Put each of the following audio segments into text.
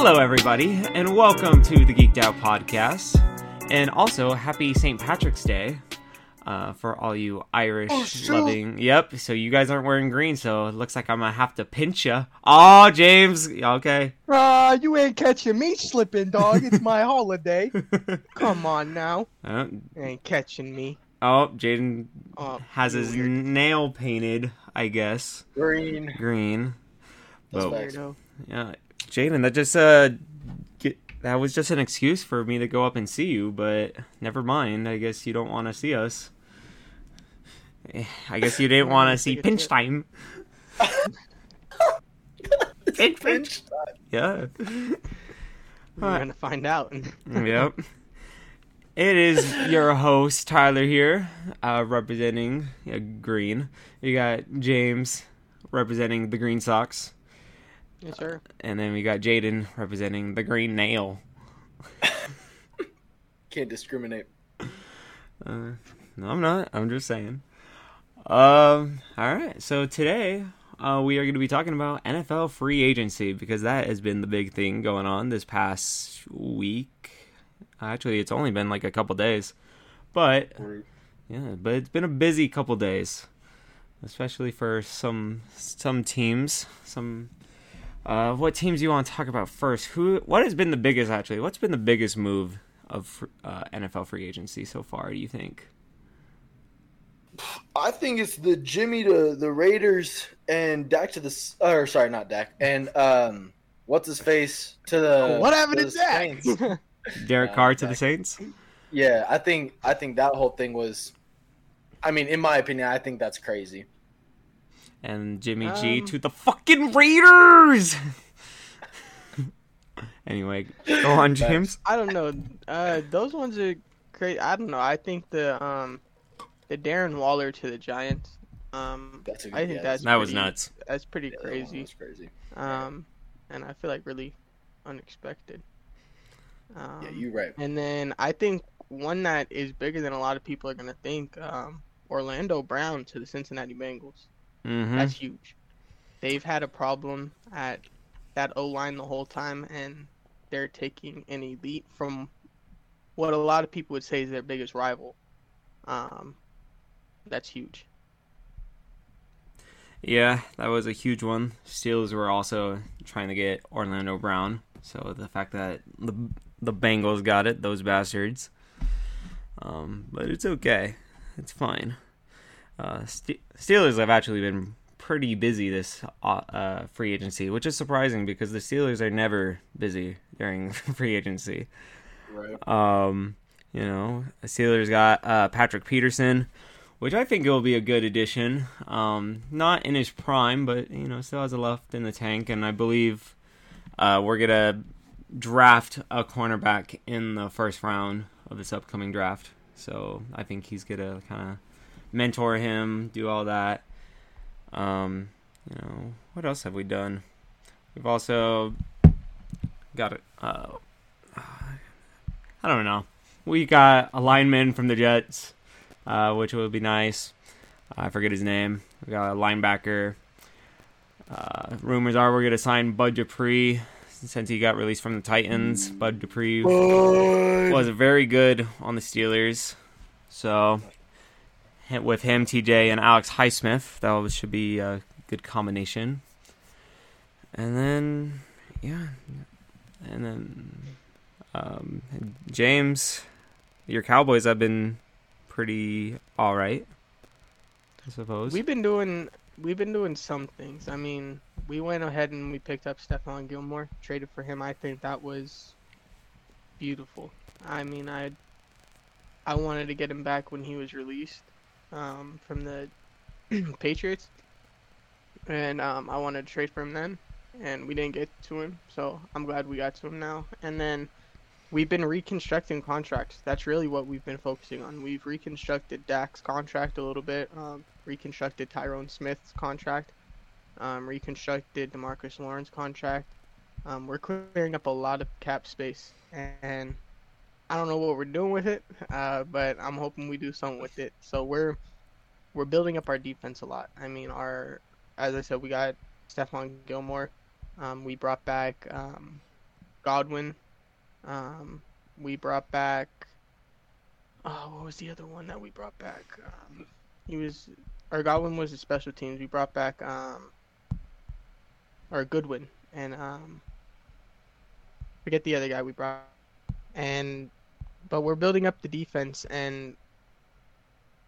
Hello, everybody, and welcome to the Geeked Out Podcast. And also, happy St. Patrick's Day uh, for all you Irish Oh, shoot. loving. Yep, so you guys aren't wearing green, so it looks like I'm gonna have to pinch you. Oh, James, okay. Ah, you ain't catching me slipping, dog. It's my holiday. Come on now. Uh, ain't catching me. oh, Jaden Oh, has his weird nail painted, I guess, Green. green. That's But weirdo. yeah, Jaden, that just uh, get, that was just an excuse for me to go up and see you. But never mind. I guess you don't want to see us. Eh, I guess you didn't want to see pinch time. pinch, pinch. Yeah. We're gonna find out. yep. It is your host Tyler here, uh, representing uh, Green. You got James representing the Green Sox, yes, sir. and then we got Jaden representing the Green Nail. Can't discriminate. Uh, no, I'm not. I'm just saying. Um. All right. So today, uh, we are going to be talking about NFL free agency because that has been the big thing going on this past week. Actually, it's only been like a couple days, but Yeah, but it's been a busy couple days, especially for some some teams. Some uh, what teams do you want to talk about first? Who? What has been the biggest actually? What's been the biggest move of uh, NFL free agency so far? Do you think? I think it's the Jimmy to the Raiders and Dak to the or sorry, not Dak and um, what's his face to the what happened to the Zach? Saints. Derek Uh, Carr to the Saints. Yeah, I think I think that whole thing was. I mean, in my opinion, I think that's crazy. And Jimmy G Um, to the fucking Raiders. anyway, go on, James. I don't know. Uh, those ones are great. I don't know. I think the um, the Darren Waller to the Giants. Um, That's a good I think yeah, that's That was nuts. That's pretty yeah, crazy. was crazy. Um, and I feel like really unexpected. Um, Yeah, you're right. And then I think one that is bigger than a lot of people are gonna think. Um, Orlando Brown to the Cincinnati Bengals. Hmm That's huge. They've had a problem at that O line the whole time, and they're taking an elite from what a lot of people would say is their biggest rival. Um, that's huge. Yeah, that was a huge one. Steelers were also trying to get Orlando Brown, so the fact that the the Bengals got it, those bastards. Um, but it's okay, it's fine. Uh, Ste- Steelers have actually been pretty busy this uh, uh, free agency, which is surprising because the Steelers are never busy during free agency. Right. Um, you know, Steelers got uh, Patrick Peterson, which I think will be a good addition. Um, not in his prime, but you know, still has a left in the tank, and I believe uh, we're gonna draft a cornerback in the first round of this upcoming draft. So I think he's gonna kind of mentor him, do all that. Um, you know, what else have we done? We've also got it. Uh, I don't know. We got a lineman from the Jets, uh, which would be nice. I forget his name. We got a linebacker. Uh, rumors are we're going to sign Bud Dupree since he got released from the Titans. Bud Dupree was very good on the Steelers. So, with him, TJ, and Alex Highsmith, that should be a good combination. And then, yeah. And then, um, James, your Cowboys have been pretty all right, I suppose. We've been doing we've been doing some things. I mean, we went ahead and we picked up Stephon Gilmore, traded for him. I think that was beautiful. I mean, I I wanted to get him back when he was released um, from the Patriots, and um, I wanted to trade for him then, and we didn't get to him. So I'm glad we got to him now. And then we've been reconstructing contracts. That's really what we've been focusing on. We've reconstructed Dak's contract a little bit, um, reconstructed Tyron Smith's contract, um, reconstructed Demarcus Lawrence contract. Um, we're clearing up a lot of cap space, and I don't know what we're doing with it, uh, but I'm hoping we do something with it. So we're we're building up our defense a lot. I mean, our as I said, we got Stephon Gilmore. Um, we brought back um, Godwin. Um, we brought back. Oh, what was the other one that we brought back? Um, he was, or Godwin was the special teams. We brought back um, or Goodwin and um, forget the other guy we brought. And but we're building up the defense, and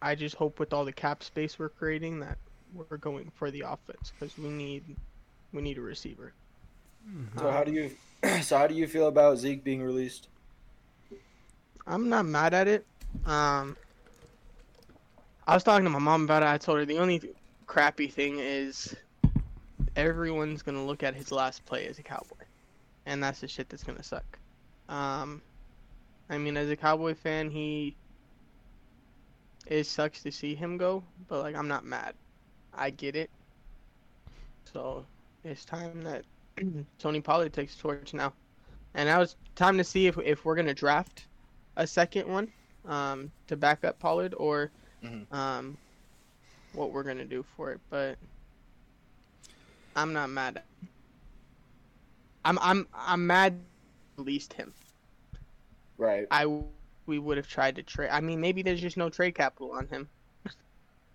I just hope with all the cap space we're creating that we're going for the offense because we need we need a receiver. So how do you so how do you feel about Zeke being released? I'm not mad at it. Um, I was talking to my mom about it. I told her the only crappy thing is everyone's gonna look at his last play as a cowboy, and that's the shit that's gonna suck. Um, I mean, as a cowboy fan, he it sucks to see him go, but like I'm not mad. I get it. So it's time that Tony Pollard takes torch now, and now it's time to see if if we're gonna draft a second one um, to back up Pollard or Mhm. um, what we're gonna do for it. But I'm not mad. I'm I'm I'm mad. Released him. Right. I we would have tried to trade. I mean, maybe there's just no trade capital on him.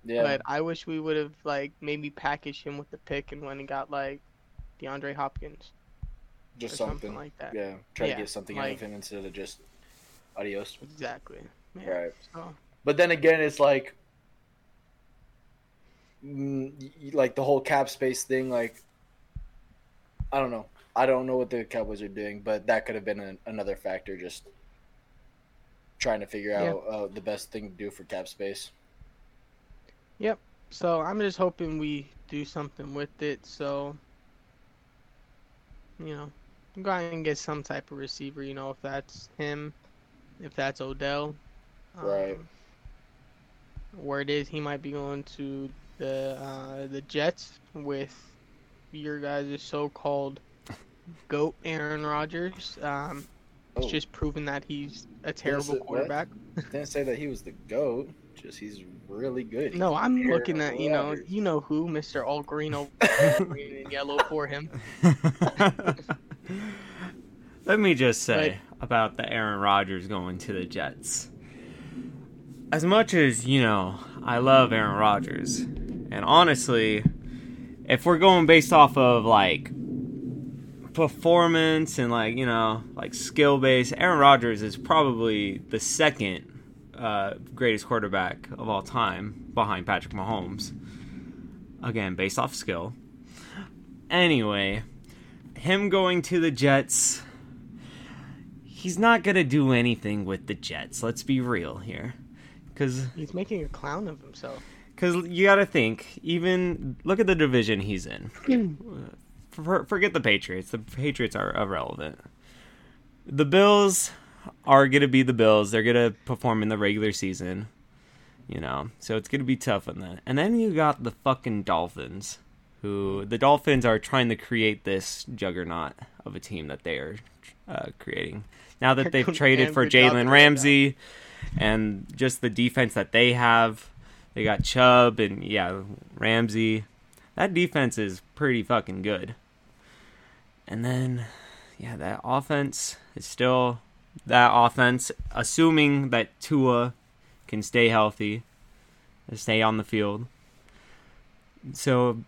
Yeah. But I wish we would have like maybe packaged him with the pick and went and got like DeAndre Hopkins just something. something like that. yeah. Try Yeah, to get something out of him instead of just adios. Exactly. Yeah. Right. So But then again, it's like, mm, like the whole cap space thing. Like, I don't know. I don't know what the Cowboys are doing, but that could have been an another factor. Just trying to figure Yeah. out uh, the best thing to do for cap space. Yep. So I'm just hoping we do something with it. So you know, go out and get some type of receiver. You know, if that's him, if that's Odell. Right. Um, word is he might be going to the uh, the Jets with your guys' so-called goat Aaron Rodgers. Um, it's Oh. just proven that he's a Yes, terrible it- what? quarterback. Didn't say that he was the goat. Just he's really good. No, I'm Aaron looking at you know you know who Mr. All Green all green and yellow for him. Let me just say about the Aaron Rodgers going to the Jets. As much as, you know, I love Aaron Rodgers, and honestly, if we're going based off of like performance and like, you know, like skill base, Aaron Rodgers is probably the second uh, greatest quarterback of all time behind Patrick Mahomes. Again, based off skill. Anyway, him going to the Jets, he's not going to do anything with the Jets. Let's be real here. Because He's making a clown of himself. cause you got to think, even look at the division he's in. For, forget the Patriots. The Patriots are irrelevant. The Bills are going to be the Bills. They're going to perform in the regular season. You know, so it's going to be tough on that. And then you got the fucking Dolphins, who the Dolphins are trying to create this juggernaut of a team that they are uh, creating. Now that they've traded for Jalen Ramsey and just the defense that they have, they got Chubb and yeah, Ramsey. That defense is pretty fucking good. And then, yeah, that offense is still that offense, assuming that Tua can stay healthy and stay on the field. So,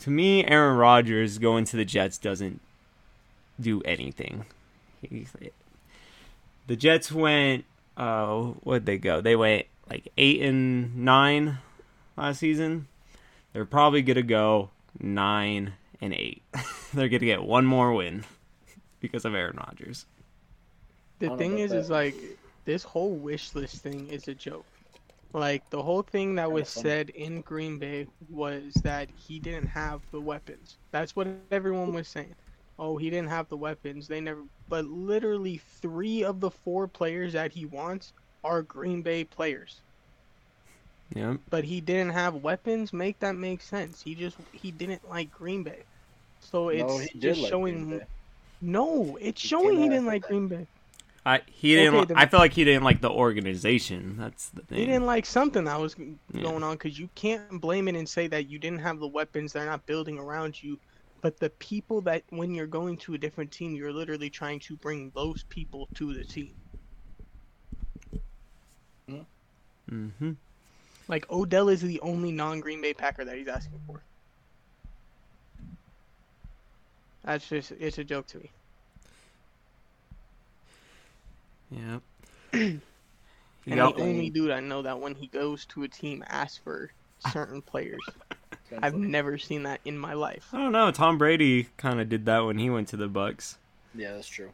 to me, Aaron Rodgers going to the Jets doesn't do anything. The Jets went, uh, what'd they go? They went like eight and nine last season. They're probably gonna go nine and eight. They're gonna get one more win because of Aaron Rodgers. The thing is, about is like this whole wish list thing is a joke. Like the whole thing that was said in Green Bay was that he didn't have the weapons. That's what everyone was saying. Oh, he didn't have the weapons. They never. But literally, three of the four players that he wants are Green Bay players. Yeah, But he didn't have weapons. Make that make sense. He just he didn't like Green Bay. So it's no, just like showing. Green No, it's He showing he didn't like that. Green Bay. I he didn't. Okay, li- I feel like he didn't like the organization. That's the thing. He didn't like something that was Yeah. going on because you can't blame it and say that you didn't have the weapons. They're not building around you but the people that when you're going to a different team, you're literally trying to bring those people to the team. Mm-hmm. Like Odell is the only non-Green Bay Packer that he's asking for. That's just it's a joke to me. Yeah. And Yep. the only dude I know that when he goes to a team asks for certain players. I've never seen that in my life. I don't know. Tom Brady kind of did that when he went to the Bucks. Yeah, that's true.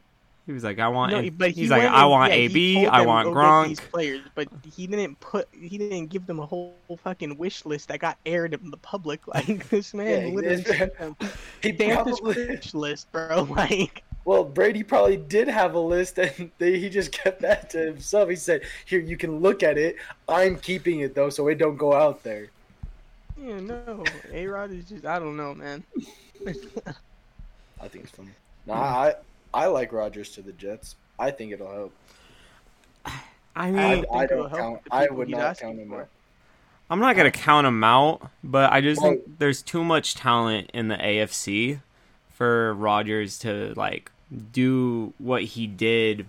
He was like, I want. No, A- but he he's like, went I want yeah, AB. I want "Go get Gronk. These players, but he didn't put. He didn't give them a whole fucking wish list that got aired in the public. Like this man Yeah, literally it's- sent them He Santa's probably, wish list, bro. Like well, Brady probably did have a list, and they, he just kept that to himself. He said, "Here, you can look at it. I'm keeping it though, so it don't go out there." yeah, no, A Rod is just I don't know, man. I think it's funny. No, I I like Rodgers to the Jets. I think it'll help. I I mean, I, I don't count. I would not asking count him out. I'm not gonna count him out, but I just Well- think there's too much talent in the AFC for Rodgers to like do what he did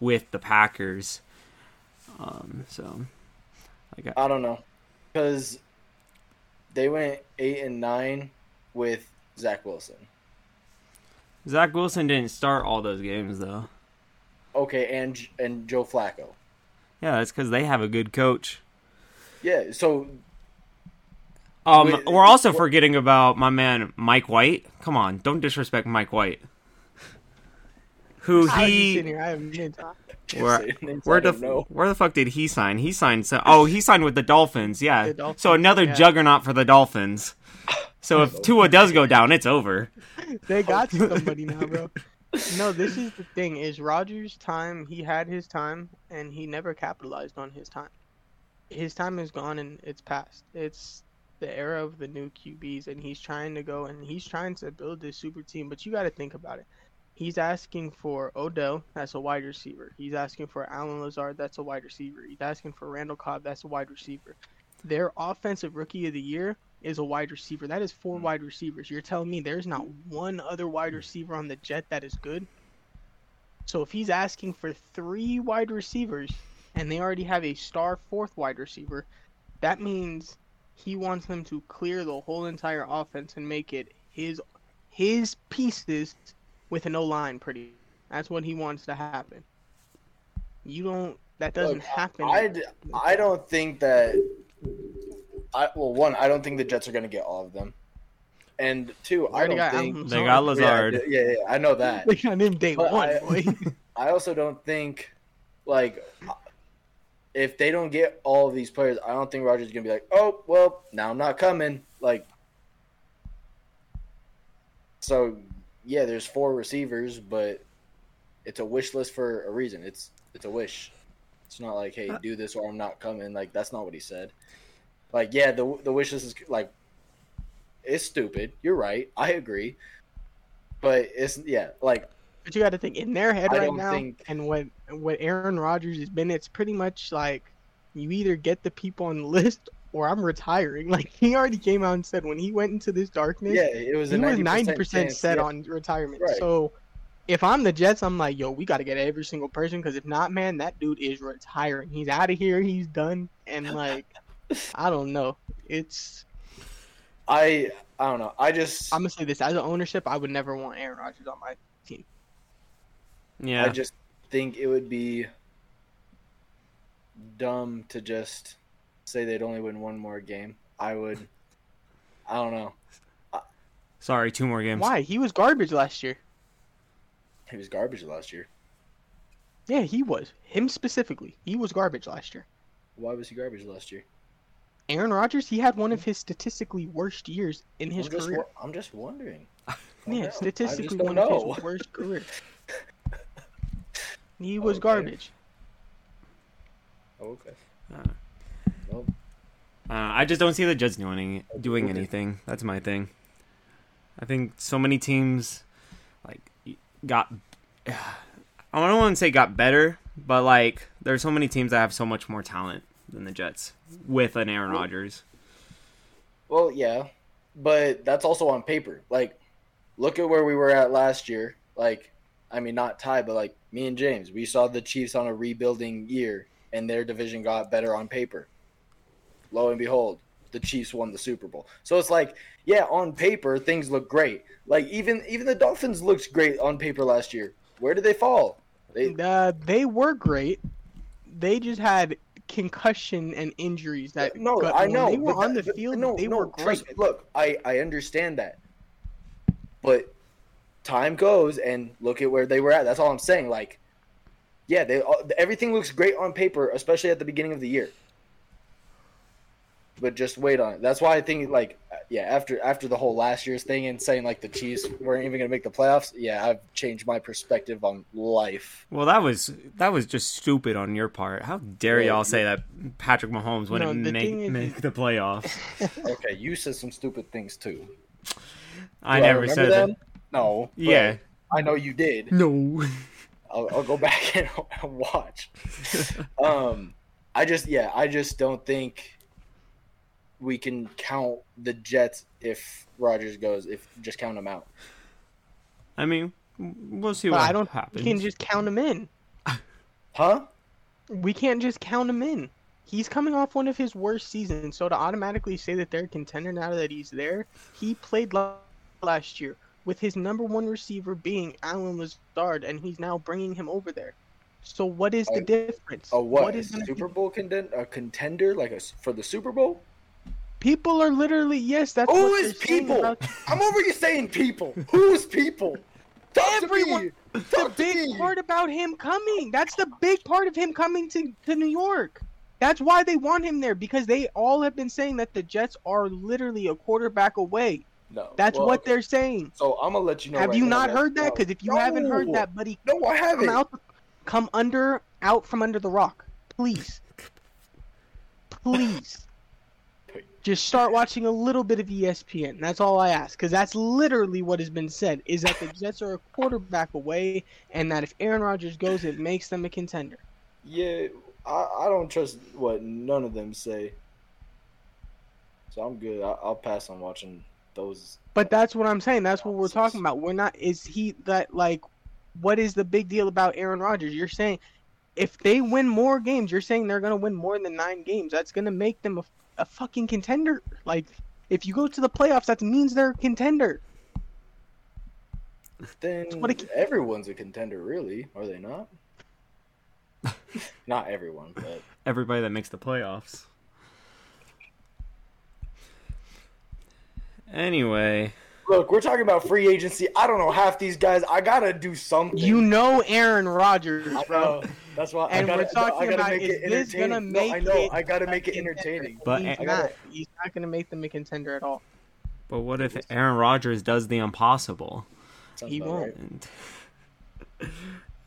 with the Packers. Um, so like, I- I don't know, because they went eight and nine with Zach Wilson. Zach Wilson didn't start all those games though. Okay, and and Joe Flacco. Yeah, that's because they have a good coach. Yeah, so Um, Wait, we're also what- forgetting about my man Mike White. Come on, don't disrespect Mike White. Who I he here, I haven't been talking. Where, where the know. where the fuck did he sign? He signed so oh he signed with the Dolphins, yeah. The Dolphins, so another yeah. juggernaut for the Dolphins. So if Tua does go down, it's over. They got somebody now, bro. No, this is the thing: is Rodgers' time. He had his time, and he never capitalized on his time. His time is gone, and it's past. It's the era of the new QBs, and he's trying to go and he's trying to build this super team. But you got to think about it. He's asking for Odell, that's a wide receiver. He's asking for Allen Lazard, that's a wide receiver. He's asking for Randall Cobb, that's a wide receiver. Their offensive rookie of the year is a wide receiver. That is four hmm. wide receivers. You're telling me there's not hmm. one other wide hmm. receiver on the Jet that is good? So if he's asking for three wide receivers and they already have a star fourth wide receiver, that means he wants them to clear the whole entire offense and make it his his pieces with an O line pretty. That's what he wants to happen. You don't that doesn't Look, happen. I don't think that. I well, one, I don't think the Jets are going to get all of them, and two, I already don't got think Allen They got Lazard. Lazard. Yeah, yeah, yeah, I know that. They got him day But one, I- I also don't think, like, if they don't get all of these players, I don't think Rodgers is gonna be like, oh well, now I'm not coming. Like, so yeah, there's four receivers, but it's a wish list for a reason. It's it's a wish. It's not like, hey, uh, do this or I'm not coming. Like that's not what he said. Like, yeah, the the wish list is like, it's stupid. You're right. I agree. But it's yeah, like But you got to think in their head I right don't now, think- and what what Aaron Rodgers has been, it's pretty much like you either get the people on the list or I'm retiring. Like he already came out and said when he went into this darkness, yeah, it was he a was 90% ninety percent set yeah. on retirement. Right. So if I'm the Jets, I'm like, yo, we got to get every single person because if not, man, that dude is retiring. He's out of here. He's done. And like, I don't know. It's I I don't know. I just I'm gonna say this as an ownership, I would never want Aaron Rodgers on my team. Yeah, I just think it would be dumb to just say they'd only win one more game. I would. I don't know. sorry, two more games. Why? He was garbage last year. He was garbage last year. Yeah, he was. Him specifically. He was garbage last year. Why was he garbage last year? Aaron Rodgers, he had one of his statistically worst years in his I'm just, career. I'm just wondering. I don't know. Yeah, statistically one know. of his worst career. He was Okay. garbage. Oh, okay. Uh, Well, Uh, I just don't see the Jets doing doing anything. That's my thing. I think so many teams like got. I don't want to say got better, but like there's so many teams that have so much more talent than the Jets with an Aaron Rodgers. well, yeah, but that's also on paper. Like, look at where we were at last year. Like, I mean, not Ty, but like me and James, we saw the Chiefs on a rebuilding year, and their division got better on paper. Lo and behold, the Chiefs won the Super Bowl. So it's like, yeah, on paper things look great. Like even even the Dolphins looked great on paper last year. Where did they fall? They Uh, they were great. They just had concussion and injuries that no, got- I know. they were on the that- but field. No, they no, were great. me. Look, I I understand that, but time goes and look at where they were at. That's all I'm saying. Like, yeah, they all- everything looks great on paper, especially at the beginning of the year. But just wait on it. That's why I think like yeah, after after the whole last year's thing and saying like the Chiefs weren't even gonna make the playoffs, yeah, I've changed my perspective on life. Well, that was that was just stupid on your part. How dare Yeah, y'all say that Patrick Mahomes wouldn't No, the make, is- make the playoffs? Okay, you said some stupid things too. I Do never remember said them? that. No. Yeah. I know you did. No. I'll, I'll go back and watch. um, I just yeah, I just don't think we can count the Jets if Rodgers goes. If just count them out. I mean, we'll see But what I don't. happens. We can just count him in. Huh? We can't just count him in. He's coming off one of his worst seasons, so to automatically say that they're a contender now that he's there, he played last year with his number one receiver being Allen Lazard, and he's now bringing him over there. So what is the A- difference? A what? What a Super Bowl contender? A contender like a s- for the Super Bowl? People are literally yes. That's Who what is people? about- I'm over you saying people. Who's people? Talk Everyone- the big me. part about him coming. That's the big part of him coming to, to New York. That's why they want him there because they all have been saying that the Jets are literally a quarterback away. No. That's well, what they're saying. So I'm gonna let you know. have right you not heard that? Uh, no. Because if you haven't heard that, buddy, no, I haven't. out, come under, out from under the rock, please, please. Just start watching a little bit of ESPN. That's all I ask, because that's literally what has been said: is that the Jets are a quarterback away, and that if Aaron Rodgers goes, it makes them a contender. Yeah, I, I don't trust what none of them say. So I'm good. I, I'll pass on watching those. But that's what I'm saying. That's what we're talking about. We're not. Is he that like? What is the big deal about Aaron Rodgers? You're saying if they win more games, you're saying they're gonna win more than nine games. That's gonna make them a, a fucking contender. Like if you go to the playoffs, that means they're a contender. Then what it- everyone's a contender, really, are they not? not everyone, but Everybody that makes the playoffs. Anyway, look, we're talking about free agency. I don't know half these guys. I gotta do something. You know Aaron Rodgers, bro. That's why And I we're gotta, talking I about, make is this gonna entertaining. No, I make know. it I gotta make it entertaining. But- He's I not. gotta- He's not gonna make them a contender at all. but what if Aaron Rodgers does the impossible? Sounds He won't. right.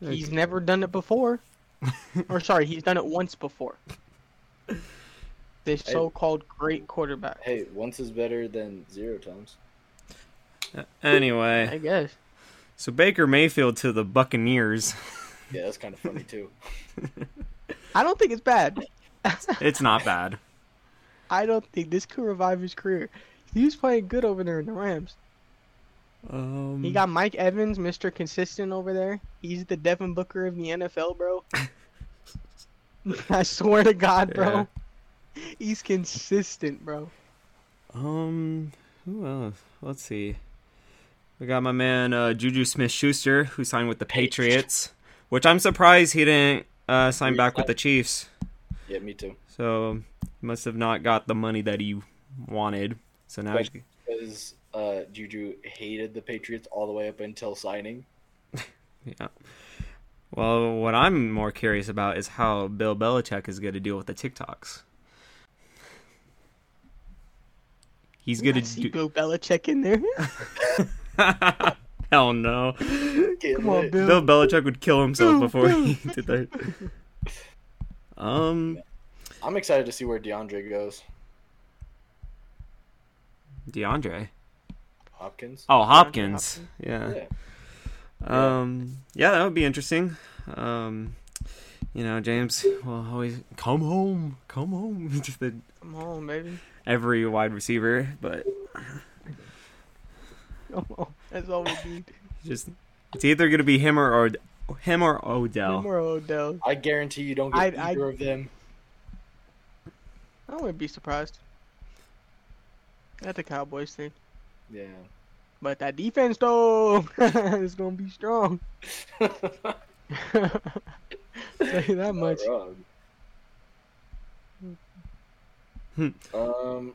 He's never done it before. or sorry, he's done it once before. This Hey. so-called great quarterback. Hey, once is better than zero times. Anyway, I guess. so Baker Mayfield to the Buccaneers. Yeah, that's kind of funny too. I don't think it's bad. It's not bad. I don't think this could revive his career. He was playing good over there in the Rams. Um, He got Mike Evans, Mr. Consistent over there. He's the Devin Booker of the NFL, bro. I swear to God, bro. He's consistent, bro. Um, who else? Let's see. We got my man uh, Juju Smith-Schuster, who signed with the Patriots, which I'm surprised he didn't uh, sign back with the Chiefs. Yeah, me too. So he must have not got the money that he wanted. So now he, Because uh, Juju hated the Patriots all the way up until signing. yeah. Well, what I'm more curious about is how Bill Belichick is going to deal with the TikToks. He's I going see to do. Bill Belichick in there. Hell no. Come on. Bill. Bill Belichick would kill himself Bill, before Bill. he did that. Um, I'm excited to see where DeAndre goes. DeAndre. Hopkins. Oh, Hopkins. Yeah. Yeah. Um. Yeah, that would be interesting. Um. You know, James will always come home, come home. Just the, Come on, baby. every wide receiver, but Come on. That's all we need. Just it's either gonna be him or, or him or Odell. Him or Odell. I guarantee you don't get I- I- either of them. I wouldn't be surprised. That's the Cowboys thing. Yeah. But that defense though is gonna be strong. Tell you that much. Not wrong. um,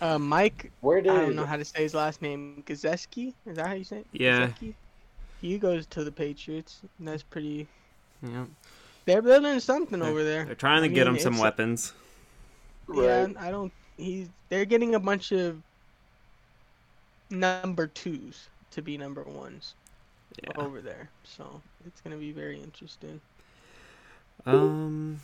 Uh, Mike, where I don't know how to say his last name. Gazeski? Is that how you say it? Yeah. Gesicki? He goes to the Patriots. And that's pretty. Yeah. They're building something They're- over there. They're trying to I get mean, him some weapons. Yeah, Right. I don't. He's. They're getting a bunch of number twos to be number ones Yeah. over there. So it's gonna be very interesting. Um,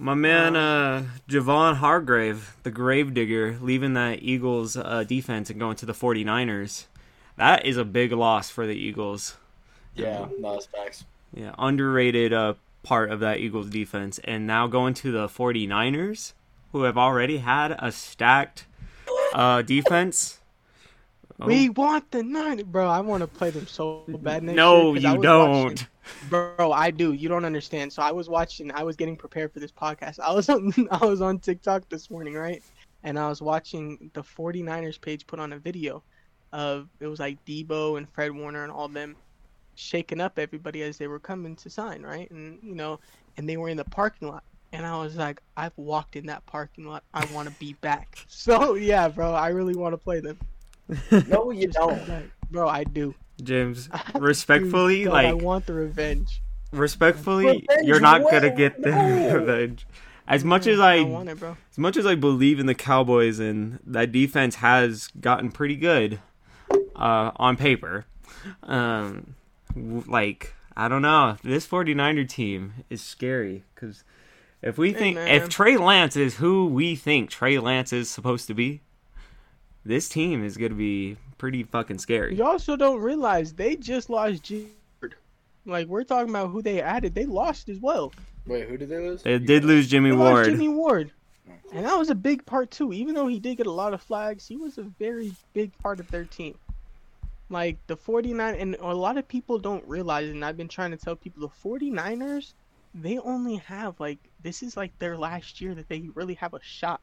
my man, uh, Javon Hargrave, the Gravedigger, leaving that Eagles uh, defense and going to the 49ers. That is a big loss for the Eagles. Yeah, no, that's facts. Yeah, underrated uh, part of that Eagles defense. And now going to the 49ers, who have already had a stacked uh, defense. Oh, We want the nine, bro. I want to play them so bad next no, year, 'cause you don't. watching- Bro, I do. You don't understand. So I was watching. I was getting prepared for this podcast. I was on. I was on TikTok this morning, right? And I was watching the 49ers page put on a video of it was like Deebo and Fred Warner and all them shaking up everybody as they were coming to sign, right? And you know, and they were in the parking lot. And I was like, I've walked in that parking lot. I want to be back. So yeah, bro, I really want to play them. No, you don't. Bro, I do. James, respectfully, do, dog, I want the revenge. respectfully, Revenge you're not gonna get the No. revenge. As much as I I, want it, bro. as much as I believe in the Cowboys and that defense has gotten pretty good, uh, on paper, um, like I don't know, this 49er team is scary because if we think if Trey Lance is who we think Trey Lance is supposed to be, this team is gonna be pretty fucking scary. You also don't realize they just lost G. Like we're talking about who they added, they lost as well. Wait, who did they lose? They did lose Jimmy They lost Ward. Jimmy Ward, and that was a big part too. Even though he did get a lot of flags, he was a very big part of their team. Like the 49 and a lot of people don't realize and I've been trying to tell people the 49ers they only have like this is like their last year that they really have a shot.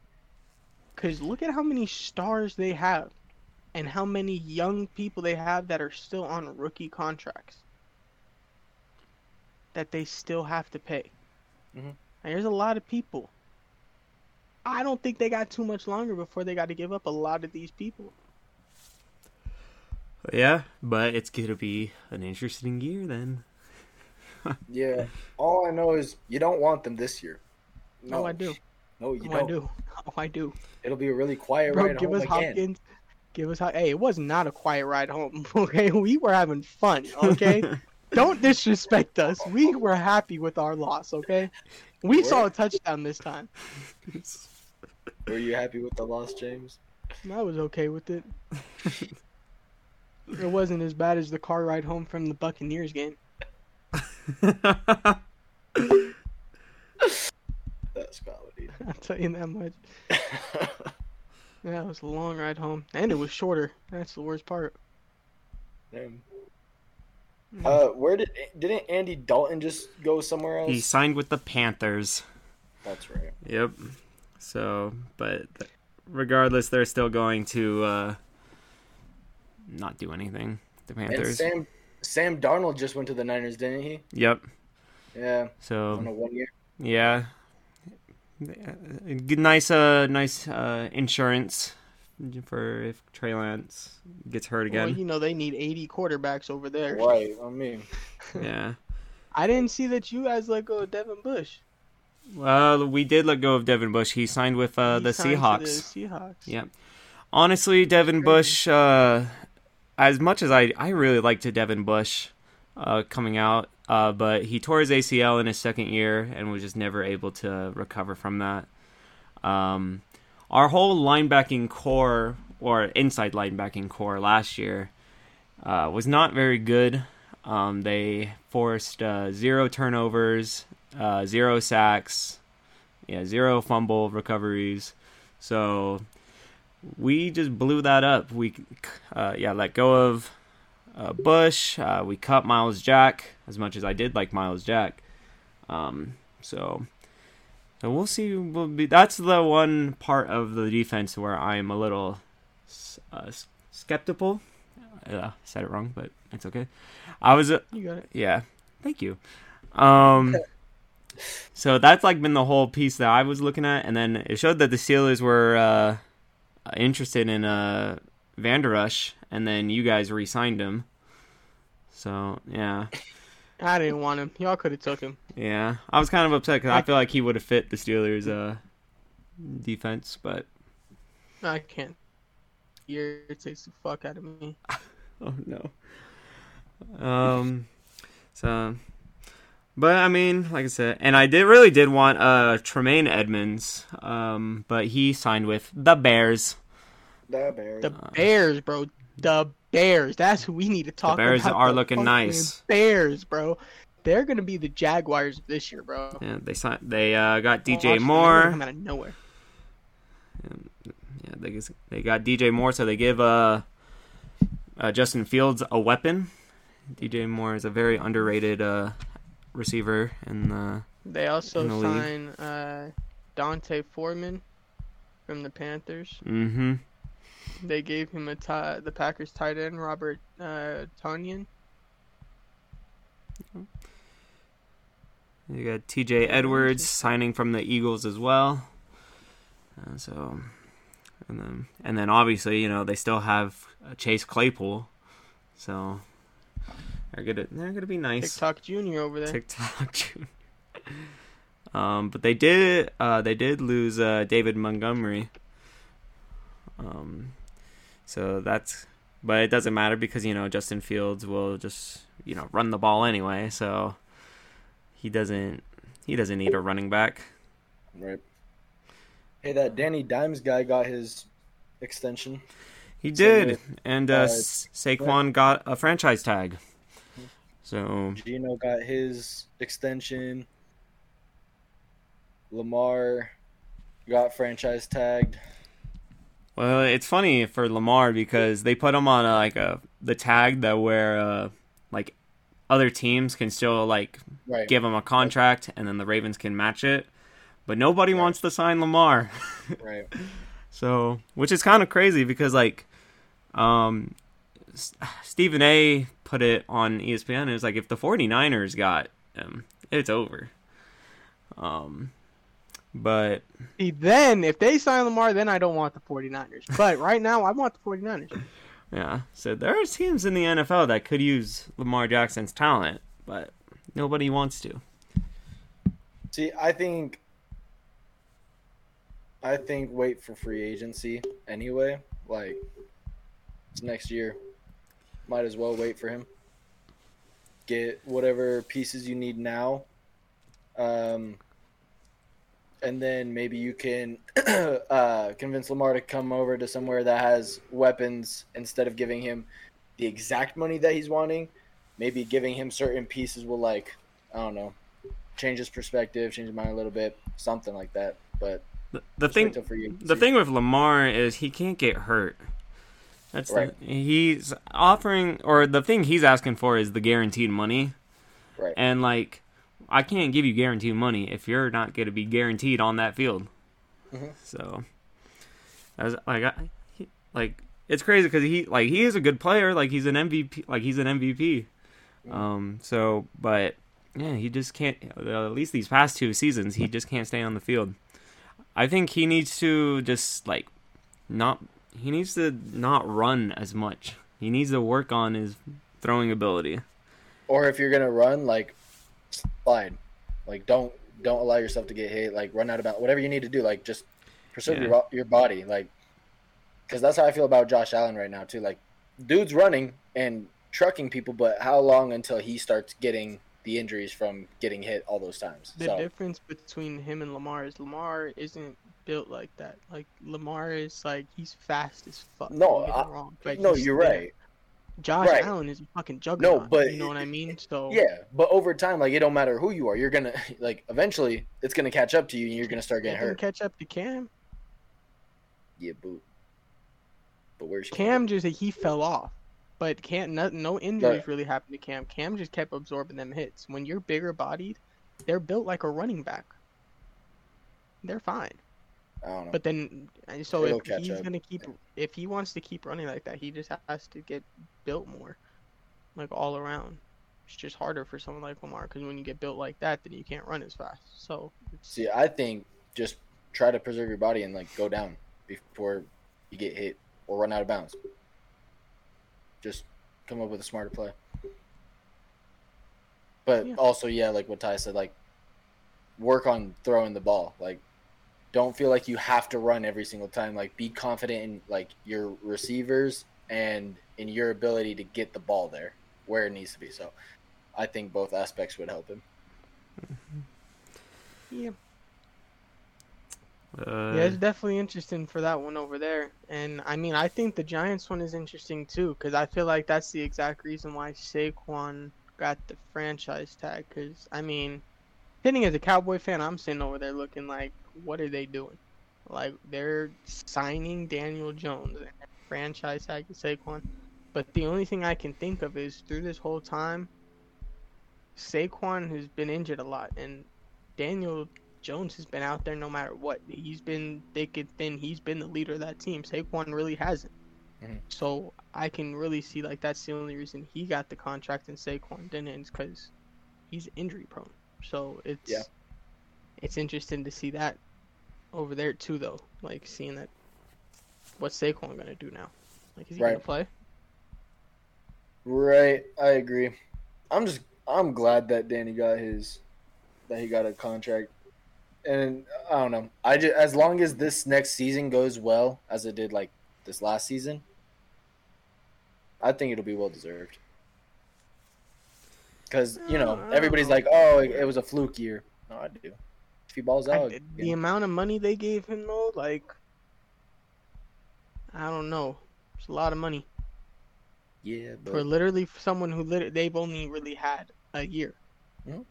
Cuz look at how many stars they have and how many young people they have that are still on rookie contracts that they still have to pay. Mhm. And there's a lot of people. I don't think they got too much longer before they got to give up a lot of these people. Yeah, but it's gonna be an interesting year then. Yeah. All I know is you don't want them this year. No, I do. No, you Oh, don't. I do. Oh, I do. It'll be a really quiet Bro, ride give home us again. Hopkins. Give us. Ho- Hey, it was not a quiet ride home. Okay, we were having fun. Okay, don't disrespect us. We were happy with our loss. Okay, we saw a touchdown this time. Were you happy with the loss, James? I was okay with it. It wasn't as bad as the car ride home from the Buccaneers game. That's quality. I'll tell you that much. Yeah, it was a long ride home, and it was shorter. That's the worst part. Damn. Uh, where did didn't Andy Dalton just go somewhere else? he signed with the Panthers. That's right. Yep. So, but regardless, they're still going to uh, not do anything. The And Panthers. Sam Sam Darnold just went to the Niners, didn't he? Yep. Yeah, on a So one year. yeah, good, nice, uh, nice uh, insurance for if Trey Lance gets hurt Well, again. you know they need 80 quarterbacks over there. Right. I mean, Yeah. I didn't see that you guys let go of Devin Bush. Well, we did let go of Devin Bush. He signed with uh, He the signed to Seahawks. The Seahawks. Yeah. Honestly, Devin Crazy. Bush, uh, as much as I, I really liked Devin Bush uh, coming out, uh, but he tore his ACL in his second year and was just never able to recover from that. Um, our whole linebacking corps, or inside linebacking corps last year, uh, was not very good. Um, they forced uh, zero turnovers, uh, zero sacks, yeah, zero fumble recoveries. So we just blew that up. We, uh, yeah, let go of uh, Bush. We cut Myles Jack as much as I did like Myles Jack. Um, so, so we'll see. We'll be, that's the one part of the defense where I'm a little uh, skeptical. Uh, said it wrong, but it's okay. I was, uh, You got it. yeah, thank you. Um, so that's like been the whole piece that I was looking at, and then it showed that the Steelers were uh, interested in uh, Vander Esch, and then you guys re-signed him. So yeah, I didn't want him. Y'all could have took him. yeah, I was kind of upset because I feel like he would have fit the Steelers' uh, defense, but I can't. Irritates the fuck out of me. oh no. Um, so, but I mean, like I said, and I did really did want uh Tremaine Edmunds, um, but he signed with the Bears. The Bears. The Bears, bro. The Bears. That's who we need to talk The Bears about. are The looking nice. Bears, bro. They're gonna be the Jaguars this year, bro. Yeah, they signed. They uh, got DJ them. Moore. come out of nowhere. Yeah, they they got DJ Moore, so they give uh, uh Justin Fields a weapon. DJ Moore is a very underrated uh receiver, and uh, They also In the sign uh, D'Onta Foreman from the Panthers. mm-hmm. They gave him a tie, the Packers tight end Robert uh, Tonyan. You got T.J. Edwards signing from the Eagles as well. Uh, so, and then and then obviously you know they still have uh, Chase Claypool, so they're gonna they're gonna be nice. TikTok Junior over there. TikTok. Junior. um, but they did uh, they did lose uh, David Montgomery. Um, so that's but it doesn't matter because you know Justin Fields will just you know run the ball anyway, so he doesn't he doesn't need a running back. Right. Hey, that Danny Dimes guy got his extension. He did, with, and uh, uh, Saquon got a franchise tag. So Geno got his extension. Lamar got franchise tagged. Well, it's funny for Lamar because they put him on a, like a the tag that where uh, like other teams can still like Right. give him a contract and then the Ravens can match it, but nobody Right. wants to sign Lamar. Right. So, which is kind of crazy because like um S- Stephen A put it on ESPN it was like if the 49ers got him, it's over. Um but See, then if they sign Lamar, then I don't want the 49ers. But right now, I want the 49ers. Yeah, so there are teams in the NFL that could use Lamar Jackson's talent, but nobody wants to. See, I think I think wait for free agency anyway. Like it's next year. Might as well wait for him. Get whatever pieces you need now. Um and then maybe you can uh, convince Lamar to come over to somewhere that has weapons instead of giving him the exact money that he's wanting. Maybe giving him certain pieces will like I don't know change his perspective, change his mind a little bit, something like that. But The, the thing the thing with Lamar is he can't get hurt. That's Right. the, he's offering or the thing he's asking for is the guaranteed money. right, And like I can't give you guaranteed money if you're not going to be guaranteed on that field. Mhm. So as like I, he, like it's crazy cuz he like he is a good player, like he's an MVP, like he's an MVP. Um so but yeah, he just can't at least these past two seasons he just can't stay on the field. I think he needs to just like not he needs to not run as much. He needs to work on his throwing ability. or if you're gonna run, like slide, like don't don't allow yourself to get hit. Like run out of bounds, whatever you need to do. Like just preserve Yeah. your your body, like because that's how I feel about Josh Allen right now too. Like dude's running and trucking people, but how long until he starts getting the injuries from getting hit all those times? The so difference between him and Lamar is Lamar isn't built like that. Like Lamar is like he's fast as fuck. No, don't get me I- wrong, but no, you're there. right. Josh Right. Allen is a fucking juggernaut. No, but you know what I mean. So Yeah, but over time, like it don't matter who you are, you're gonna like eventually it's gonna catch up to you, and you're gonna start getting hurt. catch up to Cam. Yeah, boot. But where's Cam just he fell off, but Cam no, no injuries really happened to Cam. Cam just kept absorbing them hits. When you're bigger bodied, they're built like a running back. They're fine. I don't know. But then, so He'll if he's up. gonna keep, if he wants to keep running like that, he just has to get built more, like all around. It's just harder for someone like Lamar because when you get built like that, then you can't run as fast. So it's, See, I think just try to preserve your body and like go down before you get hit or run out of bounds. Just come up with a smarter play. But Yeah. also, yeah, like what Ty said, like work on throwing the ball. Like, don't feel like you have to run every single time. Like, be confident in like your receivers and in your ability to get the ball there where it needs to be. So, I think both aspects would help him. yeah, Uh, yeah, it's definitely interesting for that one over there. And I mean, I think the Giants one is interesting too because I feel like that's the exact reason why Saquon got the franchise tag. Because I mean, sitting as a Cowboy fan, I'm sitting over there looking like, what are they doing? Like they're signing Daniel Jones and franchise tag to Saquon. But the only thing I can think of is through this whole time, Saquon has been injured a lot, and Daniel Jones has been out there no matter what. He's been thick and thin. He's been the leader of that team. Saquon really hasn't. Mhm. So I can really see like that's the only reason he got the contract and Saquon didn't, because he's injury prone. So it's Yeah. it's interesting to see that over there too, though. Like seeing that what's Saquon gonna do now? Like is he gonna play? Right, I agree. I'm just I'm glad that Danny got his that he got a contract. And I don't know. I just as long as this next season goes well as it did like this last season, I think it'll be well deserved. Cuz, you know, I everybody's like, "Oh, it was a fluke year." No, I do. If he balls I- out, the amount of money they gave him though, like I don't know. It's a lot of money. yeah, for literally someone who lit- they've only really had a year. Mhm.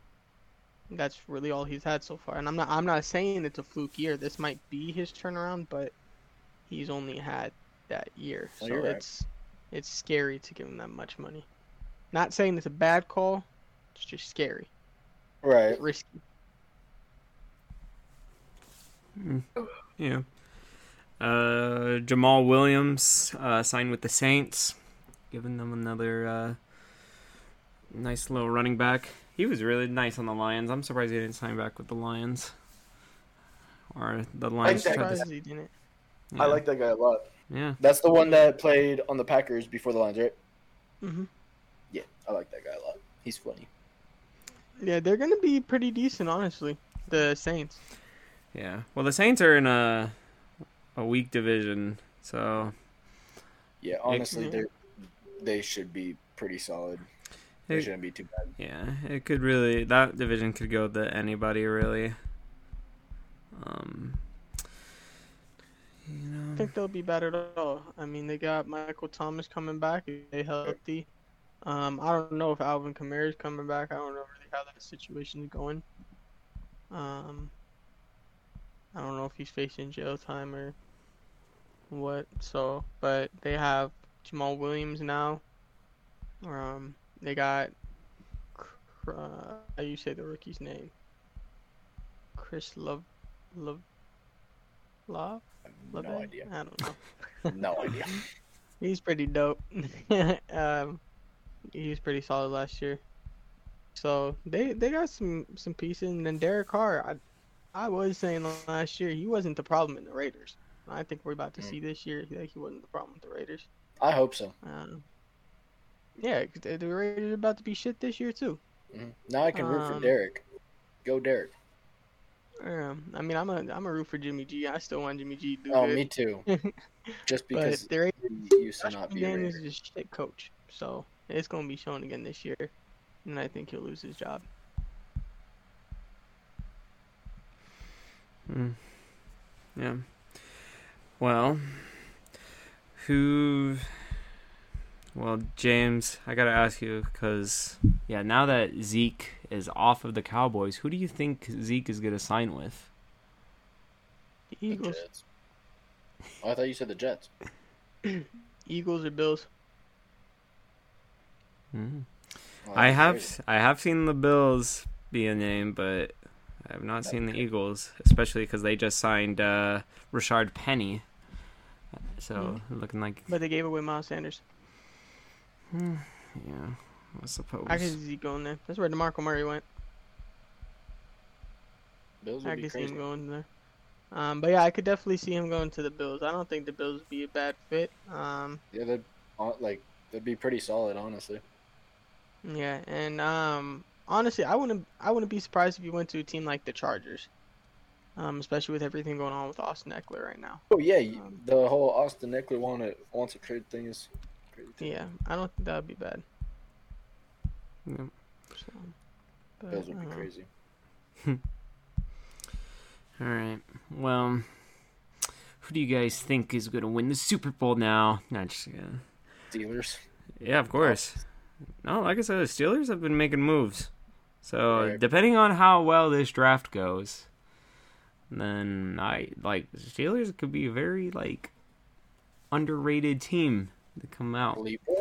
That's really all he's had so far. And I'm not I'm not saying it's a fluke year. This might be his turnaround, but he's only had that year. Oh, so right. it's it's scary to give him that much money. Not saying it's a bad call. It's just scary. right. Risky. Yeah. Uh, Jamaal Williams uh, signed with the Saints, giving them another uh, nice little running back. He was really nice on the Lions. I'm surprised he didn't sign back with the Lions. Or the Lions. that tried guy. to- he didn't. yeah. I like that guy a lot. Yeah. That's the one that played on the Packers before the Lions, right? hmm Yeah, I like that guy a lot. He's funny. Yeah, they're gonna be pretty decent, honestly. The Saints. Yeah. Well, the Saints are in a a weak division, so Yeah, honestly, they they should be pretty solid. They It- shouldn't be too bad. yeah, it could really that division could go to anybody really. Um, you I think they'll be bad at all. I mean, they got Michael Thomas coming back. If they healthy. Um, I don't know if Alvin Kamara is coming back. I don't know really how that situation is going. Um, I don't know if he's facing jail time or what. So, but they have Jamaal Williams now. Um, they got. Cr- Uh, how you say the rookie's name? Chris Love, Love, Love. No idea. I don't know. No idea. He's pretty dope. um, he was pretty solid last year. So they they got some some pieces, and then Derek Carr. I I was saying last year he wasn't the problem in the Raiders. I think we're about to Mm. see this year that he wasn't the problem with the Raiders. I hope so. Um, yeah, the, the Raiders are about to be shit this year too. Mhm. Now I can root for Um, Derek. Go Derek. Um, I mean, I'm a I'm a root for Jimmy G. I still want Jimmy G to do Oh, good. me too. Just but because the Raiders used to not be a Raider. is a shit coach, so it's gonna be shown again this year, and I think he'll lose his job. Mm. Yeah. Well, who? Well, James, I gotta ask you because yeah, now that Zeke is off of the Cowboys, who do you think Zeke is gonna sign with? The The Eagles. Jets. Oh, I thought you said the Jets. Eagles or Bills? Well, I have crazy. I have seen the Bills be a name, but I have not seen the Eagles, especially because they just signed uh, Rashaad Penny. So looking like But they gave away Miles Sanders. yeah, I suppose. I could see Zeke going there. That's where DeMarco Murray went. Bills I would be could see him going there. Um, but yeah, I could definitely see him going to the Bills. I don't think the Bills would be a bad fit. Um, Yeah, they'd uh, like they'd be pretty solid, honestly. Yeah, and um, honestly, I wouldn't I wouldn't be surprised if you went to a team like the Chargers. Um, especially with everything going on with Austin Ekeler right now. Oh yeah, Um, the whole Austin Ekeler want it wants a trade thing is crazy. Yeah, I don't think that would be bad. Yep. So, but, Bills would be uh, crazy. All right. Well, who do you guys think is going to win the Super Bowl now? Not just yeah. Steelers. Yeah, of course. No, like I said, the Steelers have been making moves. So Right. depending on how well this draft goes, then I like the Steelers could be a very like underrated team to come out. Sleeper.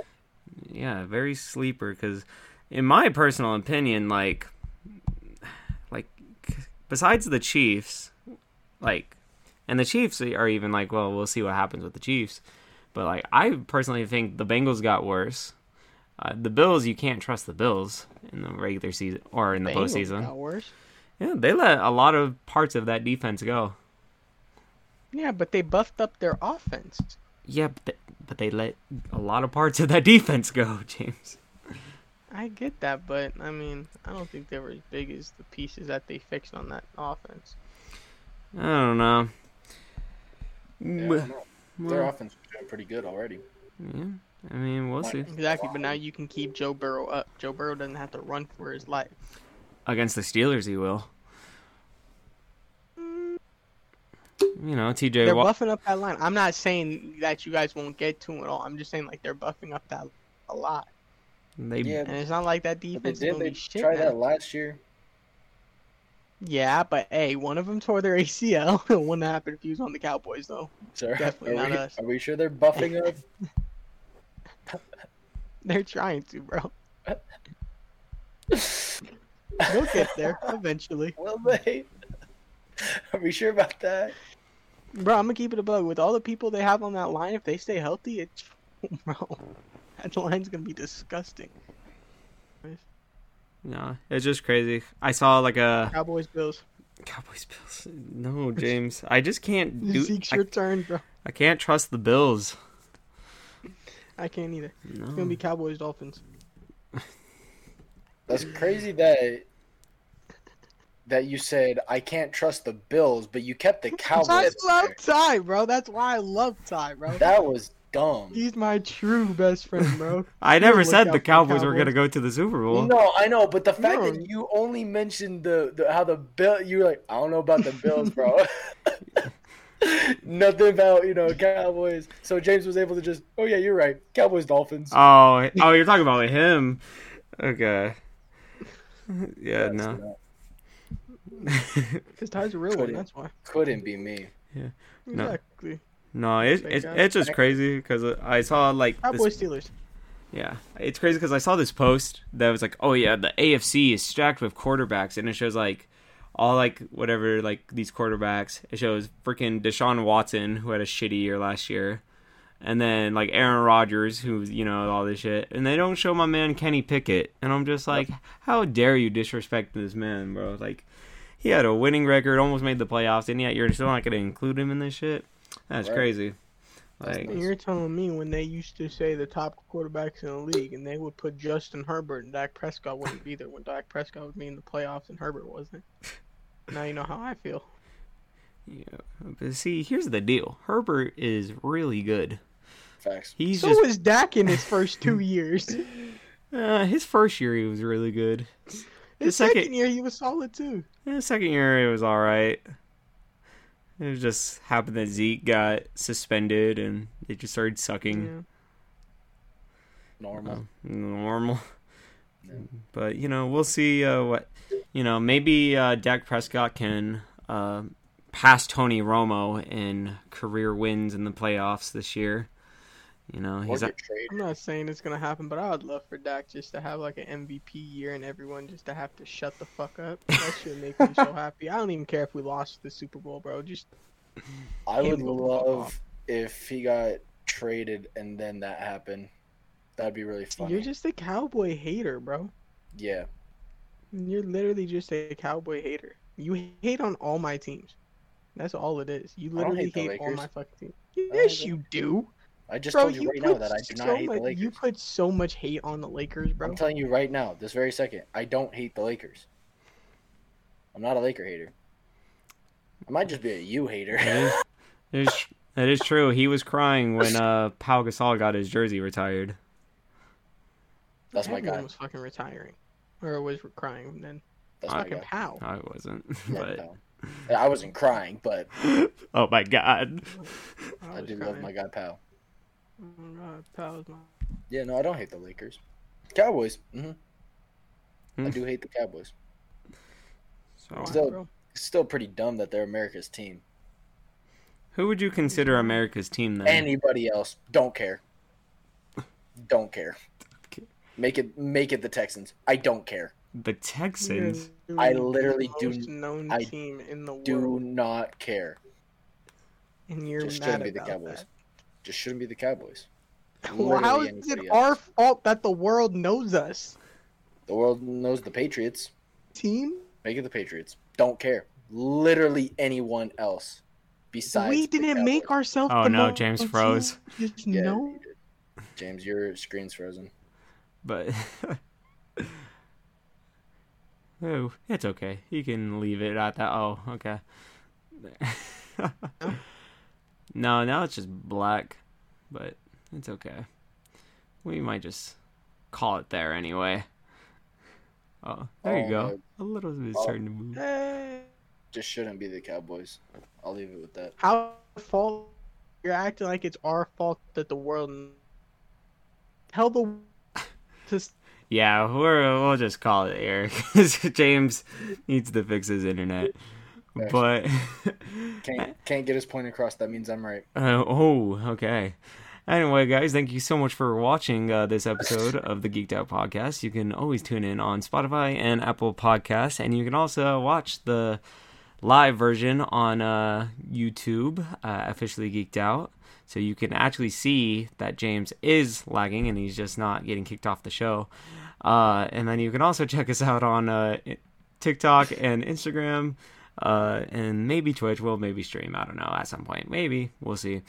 Yeah, very sleeper because, in my personal opinion, like, like besides the Chiefs, like, and the Chiefs are even like, well, we'll see what happens with the Chiefs, but like, I personally think the Bengals got worse. Uh, the Bills, you can't trust the Bills in the regular season or in the Bengals postseason. got worse. Yeah, they let a lot of parts of that defense go. Yeah, but they buffed up their offense. Yeah, but they, but they let a lot of parts of that defense go, James. I get that, but I mean, I don't think they were as big as the pieces that they fixed on that offense. I don't know. Yeah, I But- don't know. Their well, offense was doing pretty good already. yeah, I mean, we'll see. Exactly, but now you can keep Joe Burrow up. Joe Burrow doesn't have to run for his life. Against the Steelers, he will. You know, TJ They're Watt. buffing up that line. I'm not saying that you guys won't get to him at all. I'm just saying like they're buffing up that a lot, They, Yeah, and it's not like that but they defense is did. gonna They be shit. tried now. that last year. Yeah, but hey, one of them tore their ACL. it wouldn't happen if he was on the Cowboys though. Sir, Definitely are not we, us. Are we sure they're buffing up? They're trying to, bro. They'll get there eventually. Will they? Are we sure about that? Bro, I'm gonna keep it a bug. With all the people they have on that line, if they stay healthy, it's bro. That line's gonna be disgusting. no, it's just crazy. I saw like a Cowboys, Bills. Cowboys Bills. No, James, I just can't do. Zeke's I, your turn, bro. I can't trust the Bills. I can't either. It's gonna be Cowboys, Dolphins. That's crazy that that you said I can't trust the Bills, but you kept the Cowboys. I Cowboys. love. Ty, bro. That's why I love Ty, bro. That was dumb. He's my true best friend, bro. I never said the for the Cowboys were gonna go to the Super Bowl. No, I know, but the fact No. that you only mentioned the, the how the bill, you were like, I don't know about the Bills, bro. Nothing about you know Cowboys. So James was able to just, oh yeah, you're right, Cowboys Dolphins. Oh, oh, you're talking about him. Okay. Yeah, no. Because Ty's a real one. That's why. Couldn't be me. No. Exactly. No, it, Fake it, it's just crazy because I saw like this, Cowboys, Steelers. yeah, it's crazy because I saw this post that was like, oh yeah, the AFC is stacked with quarterbacks, and it shows like all like whatever like these quarterbacks. It shows freaking Deshaun Watson who had a shitty year last year, and then like Aaron Rodgers who you know all this shit, and they don't show my man Kenny Pickett, and I'm just like, how dare you disrespect this man, bro? Like. He had a winning record, almost made the playoffs, and yet you're still not going to include him in this shit. That's Right. crazy. Like. You're telling me when they used to say the top quarterbacks in the league, and they would put Justin Herbert and Dak Prescott wouldn't be there when Dak Prescott would be in the playoffs and Herbert wasn't. Now you know how I feel. Yeah, but see, here's the deal. Herbert is really good. Facts. He's so just was Dak in his first two years. uh, his first year he was really good. His second- second year he was solid too. The second year it was all right. It just happened that Zeke got suspended and they just started sucking. Yeah. Normal. Uh, normal. Yeah. But you know, we'll see uh, what you know. Maybe uh, Dak Prescott can uh, pass Tony Romo in career wins in the playoffs this year. You know, he's get traded. I'm not saying it's gonna happen, but I would love for Dak just to have like an MVP year and everyone just to have to shut the fuck up. That should make me so happy. I don't even care if we lost the Super Bowl, bro. Just I would Him go fuck love if he got traded and then that happened. That'd be really funny. you're just a cowboy hater, bro. yeah. You're literally just a cowboy hater. You hate on all my teams. That's all it is. You literally hate the hate all my fucking teams. Yes, you do. I just Bro, told you, you right now that I do so not hate much, the Lakers. You put so much hate on the Lakers, bro. I'm telling you right now, this very second, I don't hate the Lakers. I'm not a Laker hater. I might just be a you hater. It is, it is, it is true. He was crying when uh, Pau Gasol got his jersey retired. That's my Everyone guy. was fucking retiring, or was crying then. That's my Fucking Pau. I wasn't, Yeah, but no. I wasn't crying, but oh my god. I was do love my guy Pau. Oh my god, Pau's my. Yeah, no, I don't hate the Lakers. Cowboys. hmm I do hate the Cowboys. So, Why, Still- bro? It's still pretty dumb that they're America's team. who would you consider America's team then? Anybody else, don't care. Don't care. Okay. Make it make it the Texans. I don't care. the Texans. You're I the literally do- most known I team in the world. Do world, not care. and you're Just mad shouldn't be the about Cowboys. Just shouldn't be the Cowboys. that. Well, how Literally is it anybody our fault that the world knows us? The world knows the Patriots. Team, Make it the Patriots. Don't care. Literally anyone else besides. we didn't make ourselves. Oh, the no, James froze. Just Yeah, no. James, your screen's frozen. But oh, it's okay. You can leave it at that. Oh, okay. no, now it's just black, but it's okay. We might just call it there anyway. Oh, there you Oh, go. A little bit Oh. starting to move. Hey, Just shouldn't be the Cowboys. I'll leave it with that. how fault? You're acting like it's our fault that the world. Tell the. To Yeah, we're we'll just call it here because James needs to fix his internet. Yes. But Can't can't get his point across. That means I'm right. Uh, oh, okay. Anyway, guys, thank you so much for watching uh, this episode of the Geeked Out Podcast. You can always tune in on Spotify and Apple Podcasts, and you can also watch the live version on uh, YouTube, uh, officially Geeked Out. So you can actually see that James is lagging and he's just not getting kicked off the show. Uh, and then you can also check us out on uh, TikTok and Instagram, uh, and maybe Twitch. We'll maybe stream. I don't know at some point. Maybe we'll see.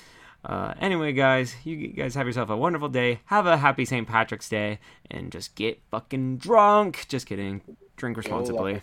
Uh, anyway, guys, you guys have yourself a wonderful day. Have a happy St. Patrick's Day, and just get fucking drunk. Just kidding. Drink responsibly.